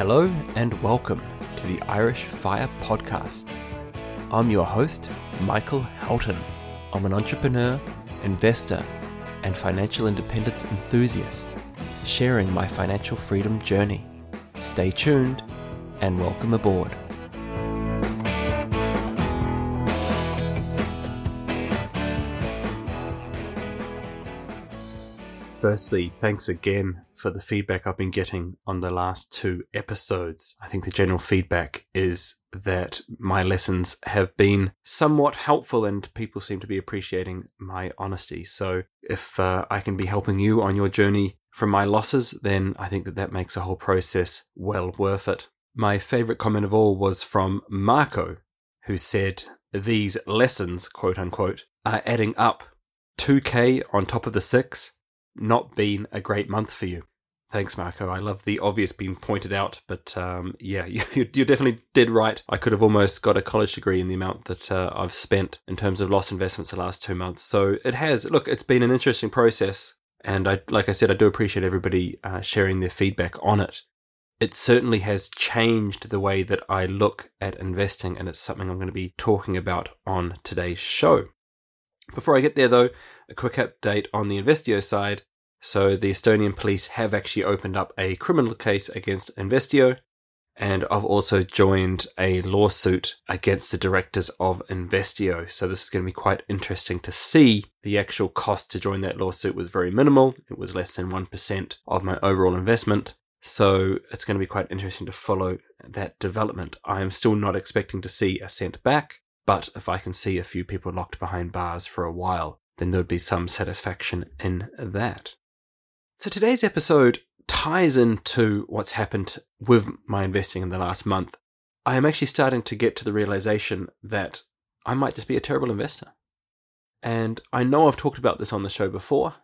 Hello and welcome to the Irish Fire Podcast. I'm your host, Michael Houghton. I'm an entrepreneur, investor, and financial independence enthusiast, sharing my financial freedom journey. Stay tuned and welcome aboard. Firstly, thanks again for the feedback I've been getting on the last two episodes. I think the general feedback is that my lessons have been somewhat helpful and people seem to be appreciating my honesty. So if uh, I can be helping you on your journey from my losses, then I think that that makes the whole process well worth it. My favorite comment of all was from Marco, who said, These lessons, quote unquote, are adding up 2K on top of the six not been a great month for you. Thanks, Marco. I love the obvious being pointed out, but um, yeah, you, you, definitely did right. I could have almost got a college degree in the amount that uh, I've spent in terms of lost investments the last two months. So it has. Look, it's been an interesting process, and I, like I said, I do appreciate everybody uh, sharing their feedback on it. It certainly has changed the way that I look at investing, and it's something I'm going to be talking about on today's show. Before I get there, though, a quick update on the Envestio side. So, the Estonian police have actually opened up a criminal case against Envestio, and I've also joined a lawsuit against the directors of Envestio. So, this is going to be quite interesting to see. The actual cost to join that lawsuit was very minimal, it was less than 1% of my overall investment. So, it's going to be quite interesting to follow that development. I am still not expecting to see a cent back. But if I can see a few people locked behind bars for a while, then there would be some satisfaction in that. So today's episode ties into what's happened with my investing in the last month. I am actually starting to get to the realization that I might just be a terrible investor. And I know I've talked about this on the show before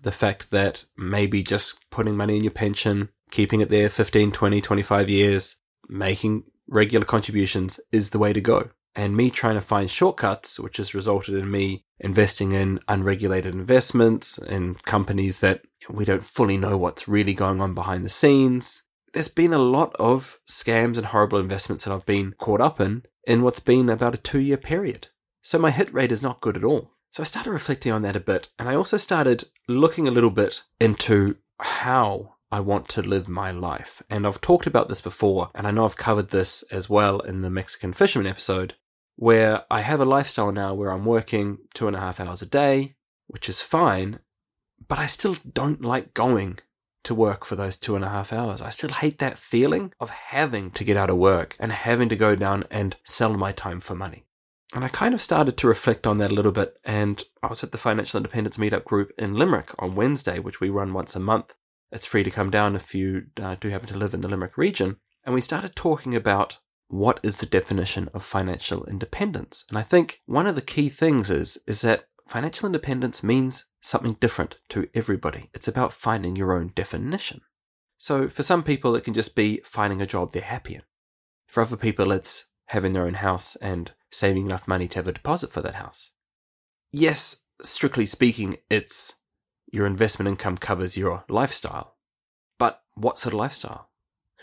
the fact that maybe just putting money in your pension, keeping it there 15, 20, 25 years, making regular contributions is the way to go and me trying to find shortcuts, which has resulted in me investing in unregulated investments in companies that we don't fully know what's really going on behind the scenes. There's been a lot of scams and horrible investments that I've been caught up in in what's been about a two year period. So my hit rate is not good at all. So I started reflecting on that a bit, and I also started looking a little bit into how I want to live my life. And I've talked about this before, and I know I've covered this as well in the Mexican fisherman episode where I have a lifestyle now where I'm working two and a half hours a day, which is fine, but I still don't like going to work for those two and a half hours. I still hate that feeling of having to get out of work and having to go down and sell my time for money. And I kind of started to reflect on that a little bit. And I was at the Financial Independence Meetup group in Limerick on Wednesday, which we run once a month. It's free to come down if you uh, do happen to live in the Limerick region. And we started talking about what is the definition of financial independence? And I think one of the key things is is that financial independence means something different to everybody. It's about finding your own definition. So for some people it can just be finding a job they're happy in. For other people it's having their own house and saving enough money to have a deposit for that house. Yes, strictly speaking, it's your investment income covers your lifestyle. But what sort of lifestyle?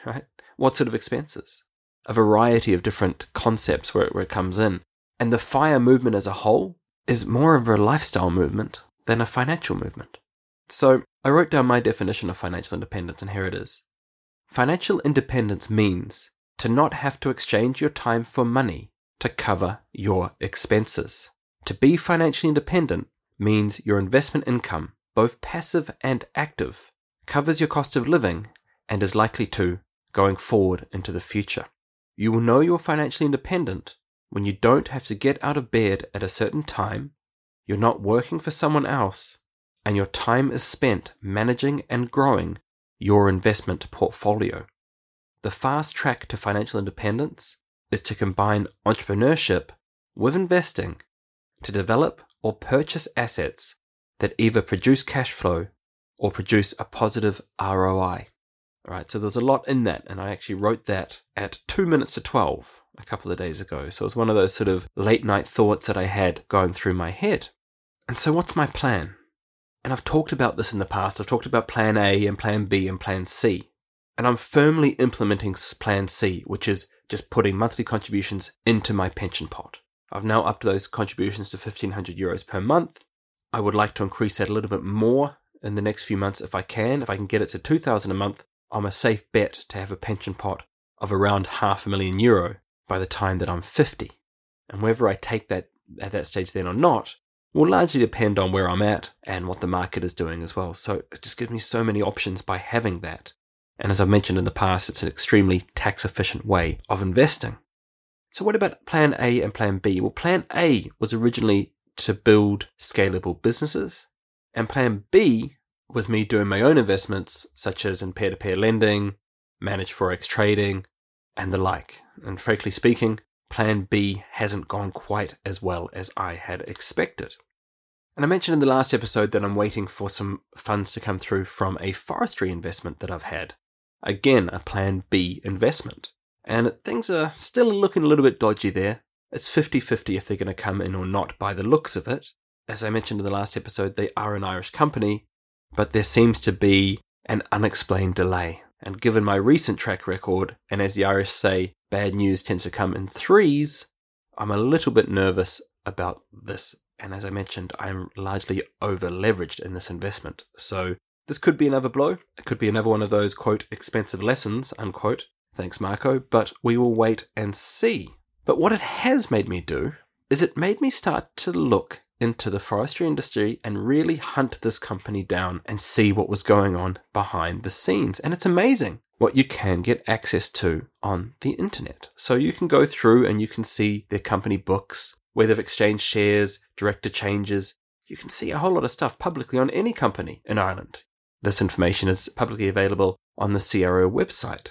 Right? What sort of expenses? A variety of different concepts where, where it comes in. And the FIRE movement as a whole is more of a lifestyle movement than a financial movement. So I wrote down my definition of financial independence, and here it is. Financial independence means to not have to exchange your time for money to cover your expenses. To be financially independent means your investment income, both passive and active, covers your cost of living and is likely to going forward into the future. You will know you're financially independent when you don't have to get out of bed at a certain time, you're not working for someone else, and your time is spent managing and growing your investment portfolio. The fast track to financial independence is to combine entrepreneurship with investing to develop or purchase assets that either produce cash flow or produce a positive ROI. All right, so there's a lot in that, and I actually wrote that at two minutes to 12 a couple of days ago. So it was one of those sort of late night thoughts that I had going through my head. And so, what's my plan? And I've talked about this in the past. I've talked about plan A and plan B and plan C. And I'm firmly implementing Plan C, which is just putting monthly contributions into my pension pot. I've now upped those contributions to 1500 euros per month. I would like to increase that a little bit more in the next few months if I can. If I can get it to 2000 a month, I'm a safe bet to have a pension pot of around half a million euro by the time that I'm 50. And whether I take that at that stage then or not will largely depend on where I'm at and what the market is doing as well. So it just gives me so many options by having that. And as I've mentioned in the past, it's an extremely tax efficient way of investing. So, what about plan A and plan B? Well, plan A was originally to build scalable businesses, and plan B was me doing my own investments, such as in peer to peer lending, managed forex trading, and the like. And frankly speaking, plan B hasn't gone quite as well as I had expected. And I mentioned in the last episode that I'm waiting for some funds to come through from a forestry investment that I've had. Again, a plan B investment. And things are still looking a little bit dodgy there. It's 50 50 if they're going to come in or not by the looks of it. As I mentioned in the last episode, they are an Irish company, but there seems to be an unexplained delay. And given my recent track record, and as the Irish say, bad news tends to come in threes, I'm a little bit nervous about this. And as I mentioned, I'm largely over leveraged in this investment. So this could be another blow. It could be another one of those, quote, expensive lessons, unquote. Thanks, Marco. But we will wait and see. But what it has made me do is it made me start to look into the forestry industry and really hunt this company down and see what was going on behind the scenes. And it's amazing what you can get access to on the internet. So you can go through and you can see their company books, where they've exchanged shares, director changes. You can see a whole lot of stuff publicly on any company in Ireland. This information is publicly available on the CRO website.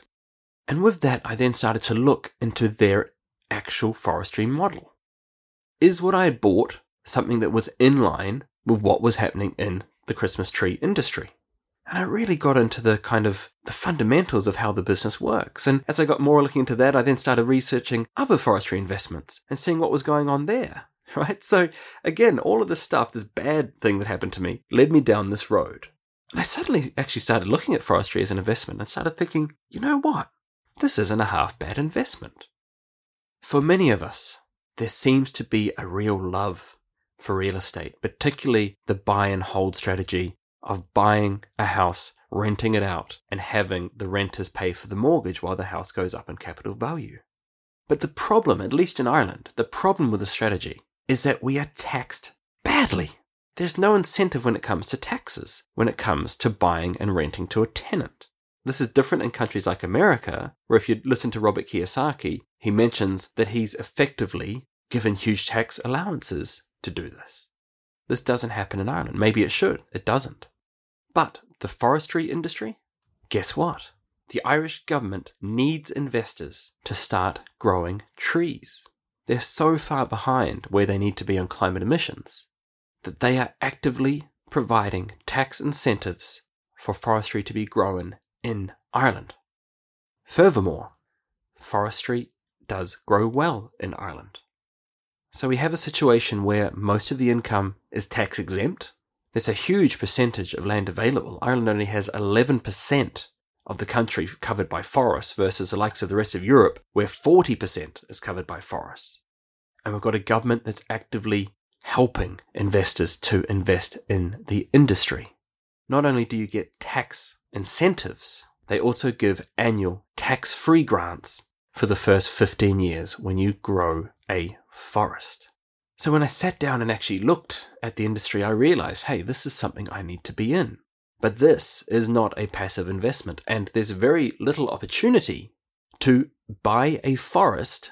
And with that, I then started to look into their actual forestry model. Is what I had bought something that was in line with what was happening in the Christmas tree industry. And I really got into the kind of the fundamentals of how the business works. And as I got more looking into that, I then started researching other forestry investments and seeing what was going on there. Right? So again, all of this stuff, this bad thing that happened to me, led me down this road. And I suddenly actually started looking at forestry as an investment and started thinking, you know what? This isn't a half bad investment. For many of us, there seems to be a real love for real estate, particularly the buy and hold strategy of buying a house, renting it out, and having the renters pay for the mortgage while the house goes up in capital value. But the problem, at least in Ireland, the problem with the strategy is that we are taxed badly. There's no incentive when it comes to taxes, when it comes to buying and renting to a tenant. This is different in countries like America, where if you listen to Robert Kiyosaki, he mentions that he's effectively given huge tax allowances to do this. This doesn't happen in Ireland. Maybe it should, it doesn't. But the forestry industry, guess what? The Irish government needs investors to start growing trees. They're so far behind where they need to be on climate emissions that they are actively providing tax incentives for forestry to be grown in Ireland. Furthermore, forestry does grow well in Ireland. So we have a situation where most of the income is tax exempt. There's a huge percentage of land available. Ireland only has 11% of the country covered by forests versus the likes of the rest of Europe, where 40% is covered by forests. And we've got a government that's actively helping investors to invest in the industry. Not only do you get tax incentives, they also give annual tax free grants for the first 15 years when you grow a forest. So when I sat down and actually looked at the industry, I realized, hey, this is something I need to be in. But this is not a passive investment, and there's very little opportunity to buy a forest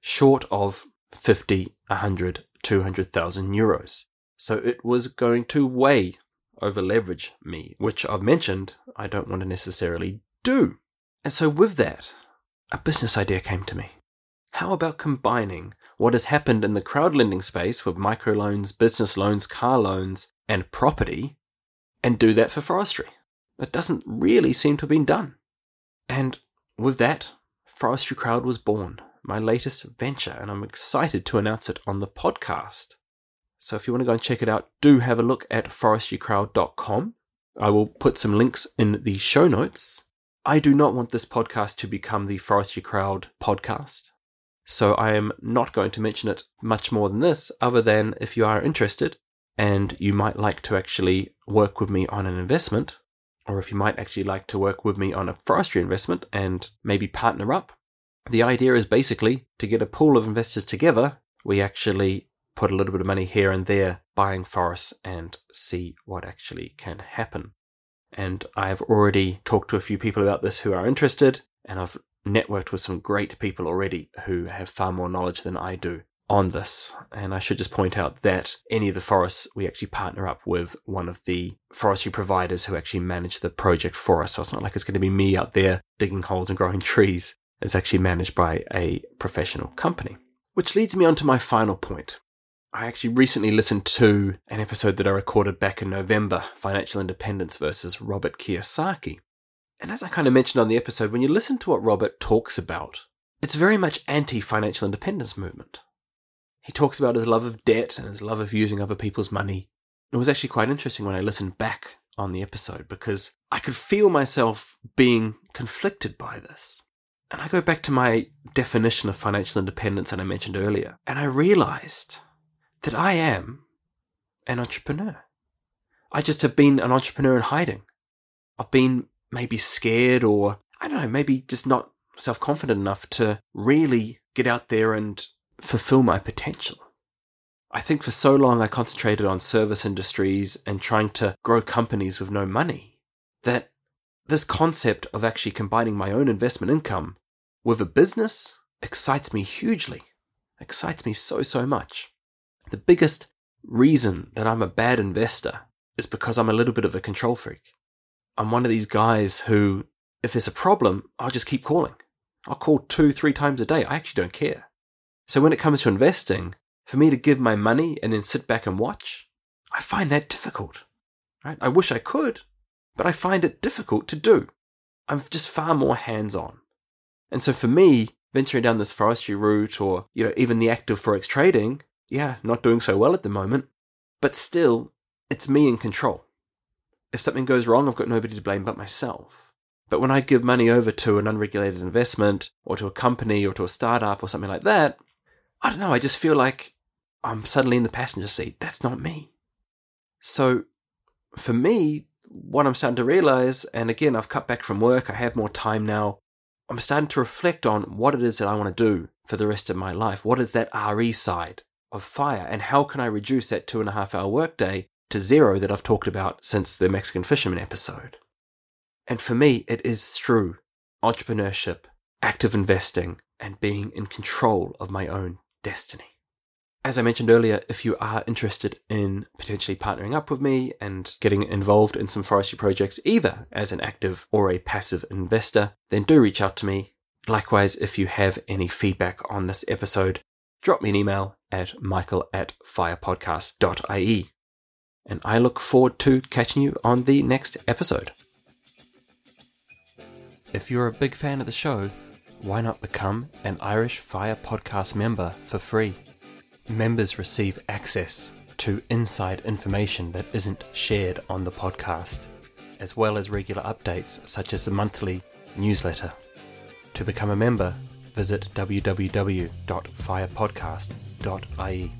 short of 50, 100, 200,000 euros. So it was going to way over leverage me, which I've mentioned I don't want to necessarily do. And so with that, a business idea came to me. How about combining what has happened in the crowd lending space with microloans, business loans, car loans, and property, and do that for forestry? It doesn't really seem to have been done. And with that, Forestry Crowd was born, my latest venture, and I'm excited to announce it on the podcast. So if you want to go and check it out, do have a look at forestrycrowd.com. I will put some links in the show notes. I do not want this podcast to become the Forestry Crowd podcast. So I am not going to mention it much more than this, other than if you are interested and you might like to actually work with me on an investment, or if you might actually like to work with me on a forestry investment and maybe partner up. The idea is basically to get a pool of investors together. We actually put a little bit of money here and there buying forests and see what actually can happen. And I've already talked to a few people about this who are interested, and I've networked with some great people already who have far more knowledge than I do on this. And I should just point out that any of the forests, we actually partner up with one of the forestry providers who actually manage the project for us. So it's not like it's going to be me out there digging holes and growing trees. It's actually managed by a professional company. Which leads me on to my final point. I actually recently listened to an episode that I recorded back in November Financial Independence versus Robert Kiyosaki. And as I kind of mentioned on the episode, when you listen to what Robert talks about, it's very much anti financial independence movement. He talks about his love of debt and his love of using other people's money. It was actually quite interesting when I listened back on the episode because I could feel myself being conflicted by this. And I go back to my definition of financial independence that I mentioned earlier, and I realized that I am an entrepreneur. I just have been an entrepreneur in hiding. I've been maybe scared or, I don't know, maybe just not self confident enough to really get out there and fulfill my potential. I think for so long I concentrated on service industries and trying to grow companies with no money that this concept of actually combining my own investment income with a business excites me hugely. Excites me so, so much. The biggest reason that I'm a bad investor is because I'm a little bit of a control freak. I'm one of these guys who, if there's a problem, I'll just keep calling. I'll call two, three times a day. I actually don't care. So when it comes to investing, for me to give my money and then sit back and watch, I find that difficult. Right? I wish I could, but I find it difficult to do. I'm just far more hands on. And so for me, venturing down this forestry route or, you know, even the active forex trading, yeah, not doing so well at the moment, but still, it's me in control. If something goes wrong, I've got nobody to blame but myself. But when I give money over to an unregulated investment or to a company or to a startup or something like that, I don't know, I just feel like I'm suddenly in the passenger seat. That's not me. So for me, what I'm starting to realize, and again, I've cut back from work, I have more time now. I'm starting to reflect on what it is that I want to do for the rest of my life. What is that RE side? of fire? And how can I reduce that two and a half hour workday to zero that I've talked about since the Mexican fisherman episode? And for me, it is through entrepreneurship, active investing, and being in control of my own destiny. As I mentioned earlier, if you are interested in potentially partnering up with me and getting involved in some forestry projects, either as an active or a passive investor, then do reach out to me. Likewise, if you have any feedback on this episode, drop me an email at michael at firepodcast.ie. And I look forward to catching you on the next episode. If you're a big fan of the show, why not become an Irish Fire Podcast member for free? Members receive access to inside information that isn't shared on the podcast, as well as regular updates such as the monthly newsletter. To become a member, visit www.firepodcast.ie.